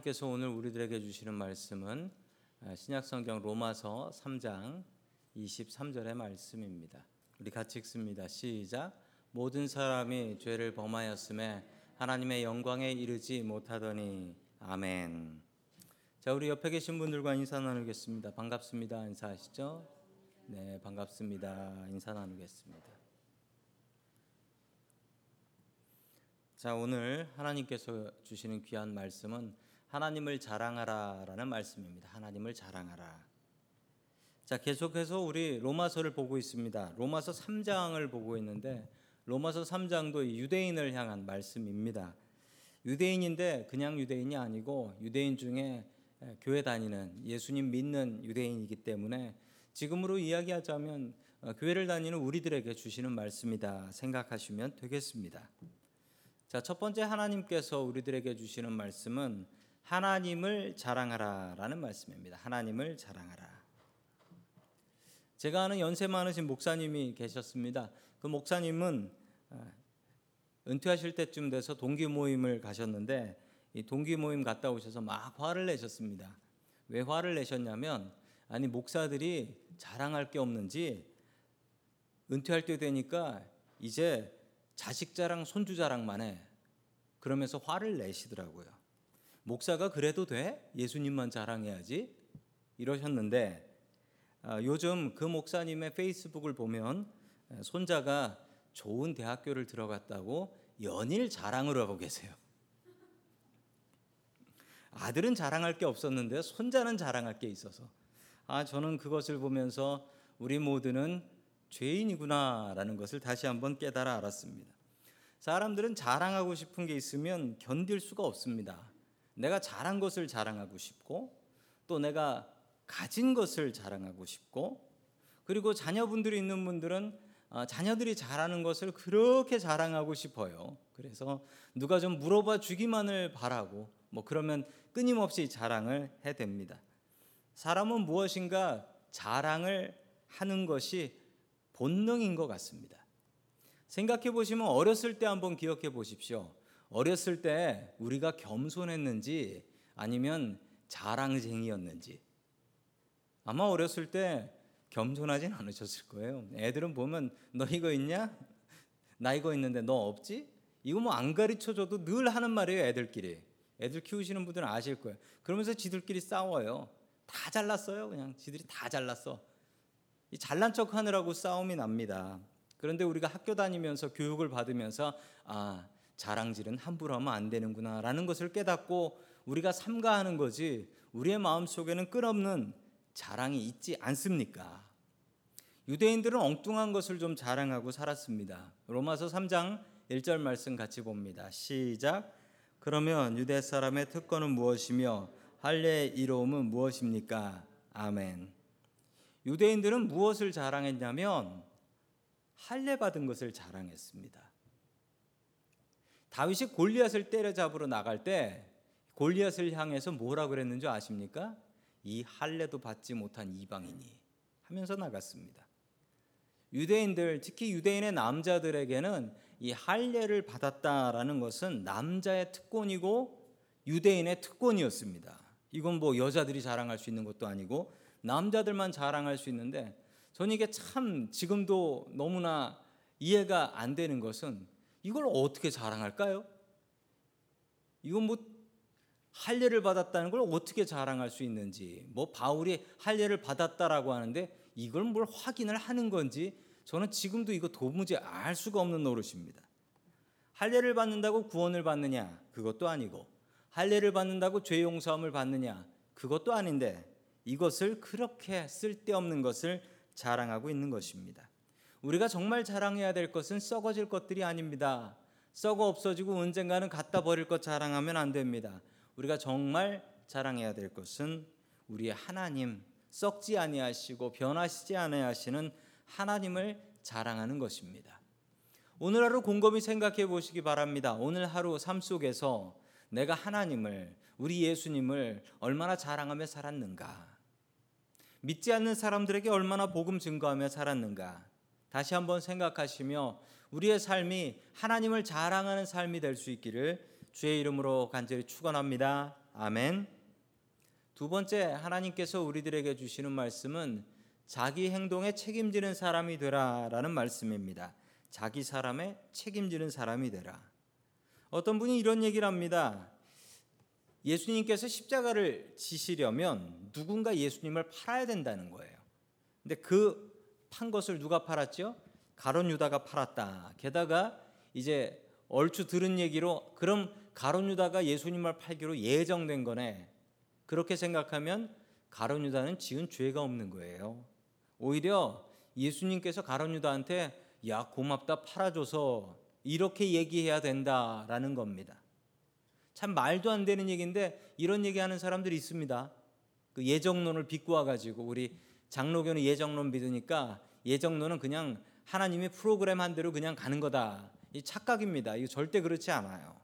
하나님께서 오늘 우리들에게 주시는 말씀은 신약성경 로마서 3장 23절의 말씀입니다. 우리 같이 읽습니다. 시작. 모든 사람이 죄를 범하였음에 하나님의 영광에 이르지 못하더니 아멘. 자, 우리 옆에 계신 분들과 인사 나누겠습니다. 반갑습니다. 인사하시죠? 네, 반갑습니다. 인사 나누겠습니다. 자, 오늘 하나님께서 주시는 귀한 말씀은 하나님을 자랑하라라는 말씀입니다. 하나님을 자랑하라. 자, 계속해서 우리 로마서를 보고 있습니다. 로마서 3장을 보고 있는데 로마서 3장도 유대인을 향한 말씀입니다. 유대인인데 그냥 유대인이 아니고 유대인 중에 교회 다니는 예수님 믿는 유대인이기 때문에 지금으로 이야기하자면 어, 교회를 다니는 우리들에게 주시는 말씀이다 생각하시면 되겠습니다. 자, 첫 번째 하나님께서 우리들에게 주시는 말씀은 하나님을 자랑하라라는 말씀입니다. 하나님을 자랑하라. 제가 아는 연세 많으신 목사님이 계셨습니다. 그 목사님은 어, 은퇴하실 때쯤 돼서 동기 모임을 가셨는데 이 동기 모임 갔다 오셔서 막 화를 내셨습니다. 왜 화를 내셨냐면 아니 목사들이 자랑할 게 없는지 은퇴할 때 되니까 이제 자식 자랑, 손주 자랑만 해. 그러면서 화를 내시더라고요. 목사가 그래도 돼? 예수님만 자랑해야지. 이러셨는데 아, 요즘 그 목사님의 페이스북을 보면 손자가 좋은 대학교를 들어갔다고 연일 자랑을 하고 계세요. 아들은 자랑할 게 없었는데 손자는 자랑할 게 있어서 아 저는 그것을 보면서 우리 모두는 죄인이구나라는 것을 다시 한번 깨달아 알았습니다. 사람들은 자랑하고 싶은 게 있으면 견딜 수가 없습니다. 내가 잘한 것을 자랑하고 싶고 또 내가 가진 것을 자랑하고 싶고 그리고 자녀분들이 있는 분들은 어, 자녀들이 잘하는 것을 그렇게 자랑하고 싶어요. 그래서 누가 좀 물어봐 주기만을 바라고 뭐 그러면 끊임없이 자랑을 해댑니다. 사람은 무엇인가 자랑을 하는 것이 본능인 것 같습니다. 생각해 보시면 어렸을 때 한번 기억해 보십시오. 어렸을 때 우리가 겸손했는지 아니면 자랑쟁이였는지 아마 어렸을 때 겸손하진 않으셨을 거예요. 애들은 보면 너 이거 있냐? 나 이거 있는데 너 없지? 이거 뭐 안 가르쳐 줘도 늘 하는 말이에요, 애들끼리. 애들 키우시는 분들은 아실 거예요. 그러면서 지들끼리 싸워요. 다 잘났어요. 그냥 지들이 다 잘났어. 이 잘난 척 하느라고 싸움이 납니다. 그런데 우리가 학교 다니면서 교육을 받으면서 아, 자랑질은 함부로 하면 안 되는구나라는 것을 깨닫고 우리가 삼가하는 거지 우리의 마음 속에는 끝없는 자랑이 있지 않습니까? 유대인들은 엉뚱한 것을 좀 자랑하고 살았습니다. 로마서 3장 1절 말씀 같이 봅니다. 시작. 그러면 유대 사람의 특권은 무엇이며 할례의 이로움은 무엇입니까? 아멘. 유대인들은 무엇을 자랑했냐면 할례 받은 것을 자랑했습니다. 다윗이 골리앗을 때려잡으러 나갈 때 골리앗을 향해서 뭐라 그랬는지 아십니까? 이 할례도 받지 못한 이방인이 하면서 나갔습니다. 유대인들 특히 유대인의 남자들에게는 이 할례를 받았다라는 것은 남자의 특권이고 유대인의 특권이었습니다. 이건 뭐 여자들이 자랑할 수 있는 것도 아니고 남자들만 자랑할 수 있는데 저는 이게 참 지금도 너무나 이해가 안 되는 것은 이걸 어떻게 자랑할까요? 이건 뭐 할례를 받았다는 걸 어떻게 자랑할 수 있는지 뭐 바울이 할례를 받았다라고 하는데 이걸 뭘 확인을 하는 건지 저는 지금도 이거 도무지 알 수가 없는 노릇입니다. 할례를 받는다고 구원을 받느냐? 그것도 아니고 할례를 받는다고 죄 용서함을 받느냐? 그것도 아닌데 이것을 그렇게 쓸데없는 것을 자랑하고 있는 것입니다. 우리가 정말 자랑해야 될 것은 썩어질 것들이 아닙니다. 썩어 없어지고 언젠가는 갖다 버릴 것 자랑하면 안 됩니다. 우리가 정말 자랑해야 될 것은 우리의 하나님 썩지 아니하시고 변하시지 아니하시는 하나님을 자랑하는 것입니다. 오늘 하루 곰곰이 생각해 보시기 바랍니다. 오늘 하루 삶 속에서 내가 하나님을 우리 예수님을 얼마나 자랑하며 살았는가? 믿지 않는 사람들에게 얼마나 복음 증거하며 살았는가? 다시 한번 생각하시며 우리의 삶이 하나님을 자랑하는 삶이 될 수 있기를 주의 이름으로 간절히 축원합니다. 아멘. 두 번째 하나님께서 우리들에게 주시는 말씀은 자기 행동에 책임지는 사람이 되라라는 말씀입니다. 자기 사람에 책임지는 사람이 되라. 어떤 분이 이런 얘기를 합니다. 예수님께서 십자가를 지시려면 누군가 예수님을 팔아야 된다는 거예요. 근데 그 판 것을 누가 팔았죠? 가론 유다가 팔았다. 게다가 이제 얼추 들은 얘기로 그럼 가론 유다가 예수님을 팔기로 예정된 거네. 그렇게 생각하면 가론 유다는 지은 죄가 없는 거예요. 오히려 예수님께서 가론 유다한테 야 고맙다 팔아줘서 이렇게 얘기해야 된다라는 겁니다. 참 말도 안 되는 얘기인데 이런 얘기하는 사람들이 있습니다. 그 예정론을 비꼬아 가지고 우리 장로교는 예정론 믿으니까 예정론은 그냥 하나님이 프로그램 한 대로 그냥 가는 거다. 이 착각입니다. 이거 절대 그렇지 않아요.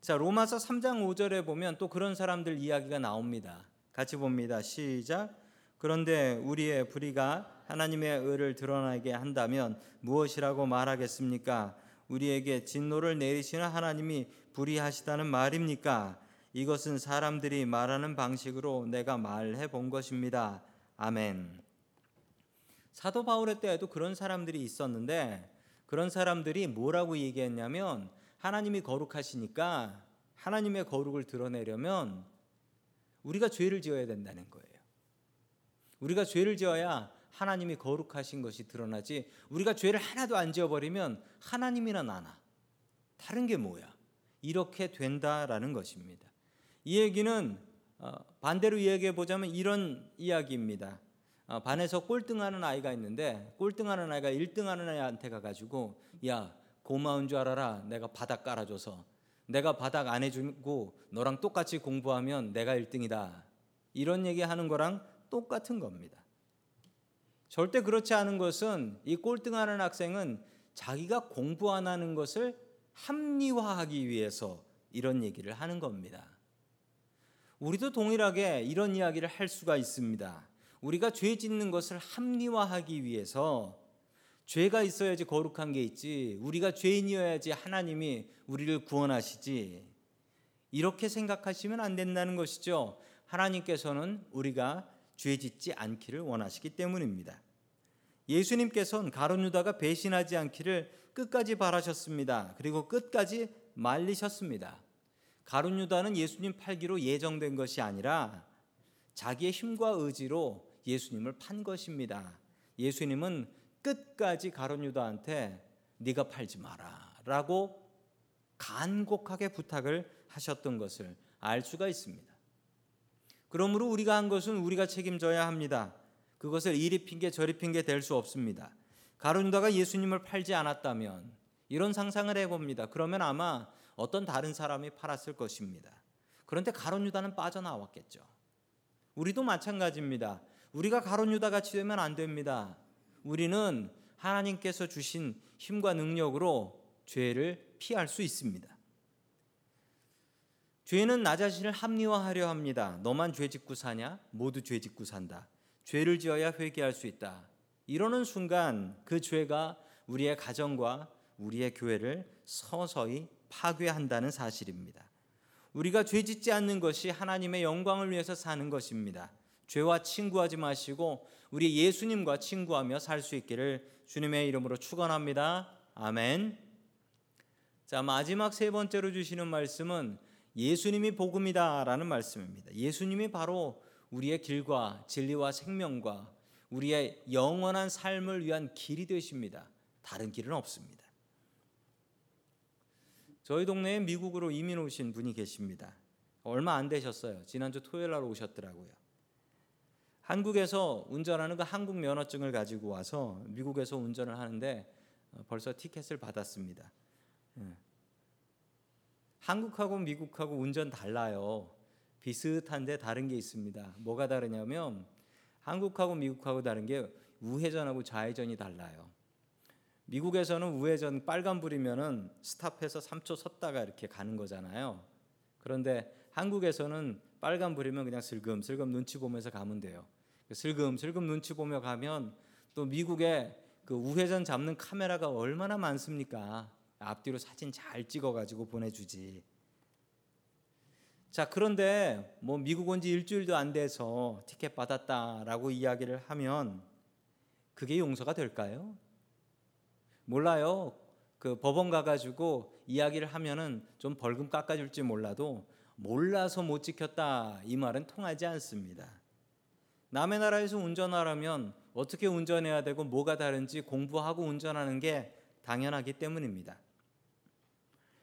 자, 로마서 3장 5절에 보면 또 그런 사람들 이야기가 나옵니다. 같이 봅니다. 시작. 그런데 우리의 불의가 하나님의 의를 드러나게 한다면 무엇이라고 말하겠습니까? 우리에게 진노를 내리시는 하나님이 불의하시다는 말입니까? 이것은 사람들이 말하는 방식으로 내가 말해 본 것입니다. 아멘. 사도 바울의 때에도 그런 사람들이 있었는데 그런 사람들이 뭐라고 얘기했냐면 하나님이 거룩하시니까 하나님의 거룩을 드러내려면 우리가 죄를 지어야 된다는 거예요. 우리가 죄를 지어야 하나님이 거룩하신 것이 드러나지 우리가 죄를 하나도 안 지어버리면 하나님이나 나나 다른 게 뭐야 이렇게 된다라는 것입니다 이 얘기는 어, 반대로 이야기해 보자면 이런 이야기입니다 어, 반에서 꼴등하는 아이가 있는데 꼴등하는 아이가 1등하는 아이한테 가가지고 야 고마운 줄 알아라 내가 바닥 깔아줘서 내가 바닥 안 해주고 너랑 똑같이 공부하면 내가 1등이다 이런 얘기하는 거랑 똑같은 겁니다. 절대 그렇지 않은 것은 이 꼴등하는 학생은 자기가 공부 안 하는 것을 합리화하기 위해서 이런 얘기를 하는 겁니다. 우리도 동일하게 이런 이야기를 할 수가 있습니다. 우리가 죄 짓는 것을 합리화하기 위해서 죄가 있어야지 거룩한 게 있지. 우리가 죄인이어야지 하나님이 우리를 구원하시지. 이렇게 생각하시면 안 된다는 것이죠. 하나님께서는 우리가 죄 짓지 않기를 원하시기 때문입니다. 예수님께서는 가론 유다가 배신하지 않기를 끝까지 바라셨습니다. 그리고 끝까지 말리셨습니다. 가론 유다는 예수님 팔기로 예정된 것이 아니라 자기의 힘과 의지로 예수님을 판 것입니다. 예수님은 끝까지 가론 유다한테 네가 팔지 마라라고 간곡하게 부탁을 하셨던 것을 알 수가 있습니다. 그러므로 우리가 한 것은 우리가 책임져야 합니다. 그것을 이리 핑계 저리 핑계 될 수 없습니다. 가룟 유다가 예수님을 팔지 않았다면 이런 상상을 해봅니다. 그러면 아마 어떤 다른 사람이 팔았을 것입니다. 그런데 가룟유다는 빠져나왔겠죠. 우리도 마찬가지입니다. 우리가 가룟유다 같이 되면 안 됩니다. 우리는 하나님께서 주신 힘과 능력으로 죄를 피할 수 있습니다. 죄는 나 자신을 합리화하려 합니다. 너만 죄 짓고 사냐? 모두 죄 짓고 산다. 죄를 지어야 회개할 수 있다. 이러는 순간 그 죄가 우리의 가정과 우리의 교회를 서서히 파괴한다는 사실입니다. 우리가 죄 짓지 않는 것이 하나님의 영광을 위해서 사는 것입니다. 죄와 친구하지 마시고 우리 예수님과 친구하며 살 수 있기를 주님의 이름으로 축원합니다. 아멘. 자, 마지막 세 번째로 주시는 말씀은 예수님이 복음이다라는 말씀입니다. 예수님이 바로 우리의 길과 진리와 생명과 우리의 영원한 삶을 위한 길이 되십니다. 다른 길은 없습니다. 저희 동네에 미국으로 이민 오신 분이 계십니다. 얼마 안 되셨어요. 지난주 토요일 날 오셨더라고요. 한국에서 운전하는 그 한국 면허증을 가지고 와서 미국에서 운전을 하는데 어, 벌써 티켓을 받았습니다. 예. 한국하고 미국하고 운전 달라요. 비슷한데 다른 게 있습니다. 뭐가 다르냐면 한국하고 미국하고 다른 게 우회전하고 좌회전이 달라요. 미국에서는 우회전 빨간불이면은 스탑해서 3초 섰다가 이렇게 가는 거잖아요. 그런데 한국에서는 빨간불이면 그냥 슬금슬금 눈치 보면서 가면 돼요. 슬금슬금 눈치 보며 가면 또 미국에 그 우회전 잡는 카메라가 얼마나 많습니까? 앞뒤로 사진 잘 찍어 가지고 보내주지. 자, 그런데 뭐 미국 온 지 일주일도 안 돼서 티켓 받았다라고 이야기를 하면 그게 용서가 될까요? 몰라요. 그 법원 가가지고 이야기를 하면은 좀 벌금 깎아줄지 몰라도 몰라서 못 지켰다 이 말은 통하지 않습니다. 남의 나라에서 운전하려면 어떻게 운전해야 되고 뭐가 다른지 공부하고 운전하는 게 당연하기 때문입니다.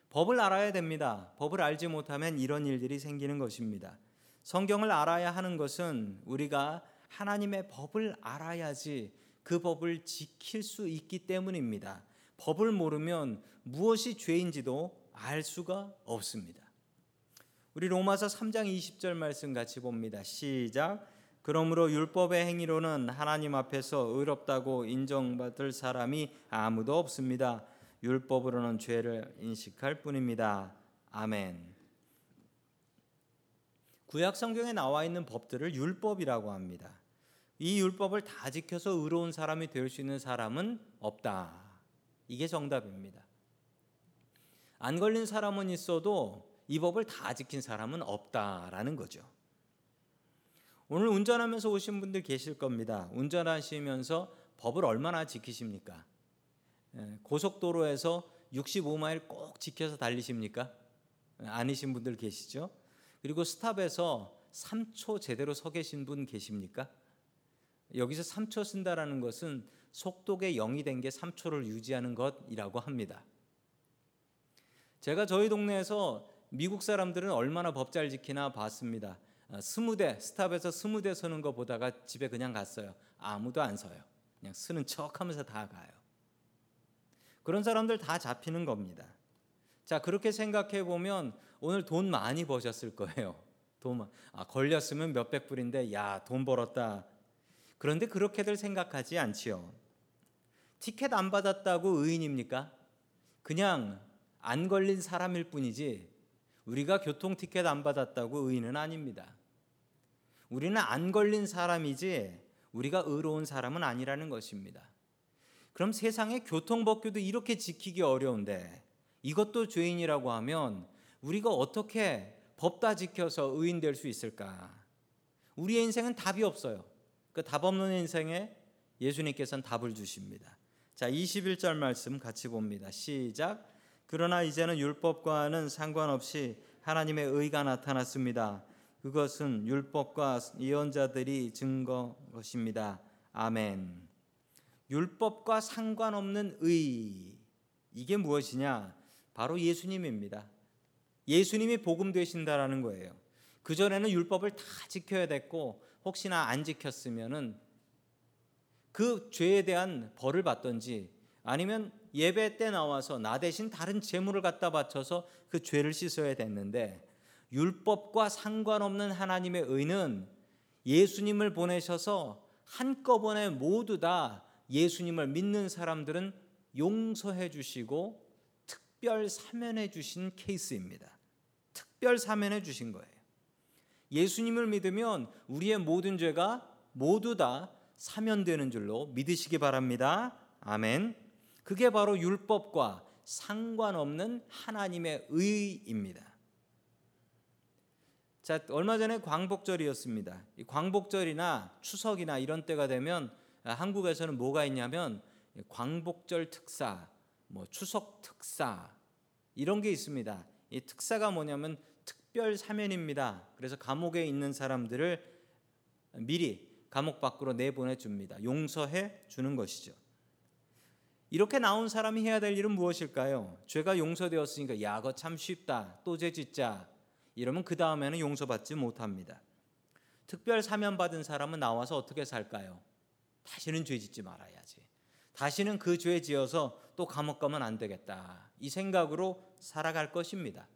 법을 알아야 됩니다. 법을 알지 못하면 이런 일들이 생기는 것입니다. 성경을 알아야 하는 것은 우리가 하나님의 법을 알아야지 그 법을 지킬 수 있기 때문입니다. 법을 모르면 무엇이 죄인지도 알 수가 없습니다. 우리 로마서 3장 20절 말씀 같이 봅니다. 시작. 그러므로 율법의 행위로는 하나님 앞에서 의롭다고 인정받을 사람이 아무도 없습니다. 율법으로는 죄를 인식할 뿐입니다. 아멘. 구약 성경에 나와 있는 법들을 율법이라고 합니다. 이 율법을 다 지켜서 의로운 사람이 될 수 있는 사람은 없다. 이게 정답입니다. 안 걸린 사람은 있어도 이 법을 다 지킨 사람은 없다라는 거죠. 오늘 운전하면서 오신 분들 계실 겁니다. 운전하시면서 법을 얼마나 지키십니까? 예, 고속도로에서 65마일 꼭 지켜서 달리십니까? 아니신 분들 계시죠? 그리고 스탑에서 3초 제대로 서 계신 분 계십니까? 여기서 3초 쓴다라는 것은 속도계 0이 된 게 3초를 유지하는 것이라고 합니다. 제가 저희 동네에서 미국 사람들은 얼마나 법 잘 지키나 봤습니다. 어, 스무 대 스탑에서 스무 대 서는 거 보다가 집에 그냥 갔어요. 아무도 안 서요. 그냥 쓰는 척하면서 다 가요. 그런 사람들 다 잡히는 겁니다. 자 그렇게 생각해 보면 오늘 돈 많이 버셨을 거예요. 돈 아, 걸렸으면 몇백 불인데 야 돈 벌었다. 그런데 그렇게들 생각하지 않지요. 티켓 안 받았다고 의인입니까? 그냥 안 걸린 사람일 뿐이지 우리가 교통 티켓 안 받았다고 의인은 아닙니다. 우리는 안 걸린 사람이지 우리가 의로운 사람은 아니라는 것입니다. 그럼 세상의 교통법규도 이렇게 지키기 어려운데 이것도 죄인이라고 하면 우리가 어떻게 법 다 지켜서 의인 될 수 있을까? 우리의 인생은 답이 없어요. 그 답 없는 인생에 예수님께서는 답을 주십니다. 자, 21절 말씀 같이 봅니다. 시작. 그러나 이제는 율법과는 상관없이 하나님의 의가 나타났습니다. 그것은 율법과 예언자들이 증거 것입니다. 아멘. 율법과 상관없는 의 이게 무엇이냐? 바로 예수님입니다. 예수님이 복음 되신다라는 거예요. 그 전에는 율법을 다 지켜야 됐고 혹시나 안 지켰으면은 그 죄에 대한 벌을 받던지 아니면 예배 때 나와서 나 대신 다른 제물을 갖다 바쳐서 그 죄를 씻어야 됐는데 율법과 상관없는 하나님의 의는 예수님을 보내셔서 한꺼번에 모두 다 예수님을 믿는 사람들은 용서해 주시고 특별 사면해 주신 케이스입니다. 특별 사면해 주신 거예요. 예수님을 믿으면 우리의 모든 죄가 모두 다 사면되는 줄로 믿으시기 바랍니다. 아멘. 그게 바로 율법과 상관없는 하나님의 의입니다. 자, 얼마 전에 광복절이었습니다. 광복절이나 추석이나 이런 때가 되면 한국에서는 뭐가 있냐면 광복절 특사, 뭐 추석 특사 이런 게 있습니다. 이 특사가 뭐냐면 특별 사면입니다. 그래서 감옥에 있는 사람들을 미리 감옥 밖으로 내보내 줍니다. 용서해 주는 것이죠. 이렇게 나온 사람이 해야 될 일은 무엇일까요? 죄가 용서되었으니까 야, 그거 참 쉽다. 또 죄 짓자. 이러면 그 다음에는 용서받지 못합니다. 특별 사면 받은 사람은 나와서 어떻게 살까요? 다시는 죄 짓지 말아야지. 다시는 그 죄 지어서 또 감옥 가면 안 되겠다. 이 생각으로 살아갈 것입니다.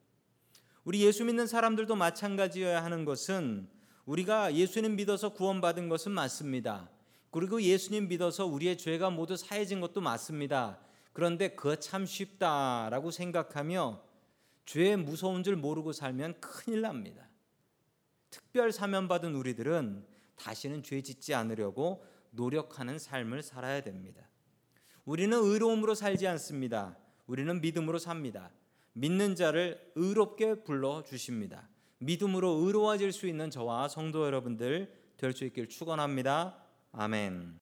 우리 예수 믿는 사람들도 마찬가지여야 하는 것은 우리가 예수님 믿어서 구원받은 것은 맞습니다. 그리고 예수님 믿어서 우리의 죄가 모두 사해진 것도 맞습니다. 그런데 그거 참 쉽다라고 생각하며 죄의 무서운 줄 모르고 살면 큰일 납니다. 특별 사면 받은 우리들은 다시는 죄 짓지 않으려고 노력하는 삶을 살아야 됩니다. 우리는 의로움으로 살지 않습니다. 우리는 믿음으로 삽니다. 믿는 자를 의롭게 불러 주십니다. 믿음으로 의로워질 수 있는 저와 성도 여러분들 될 수 있길 축원합니다. 아멘.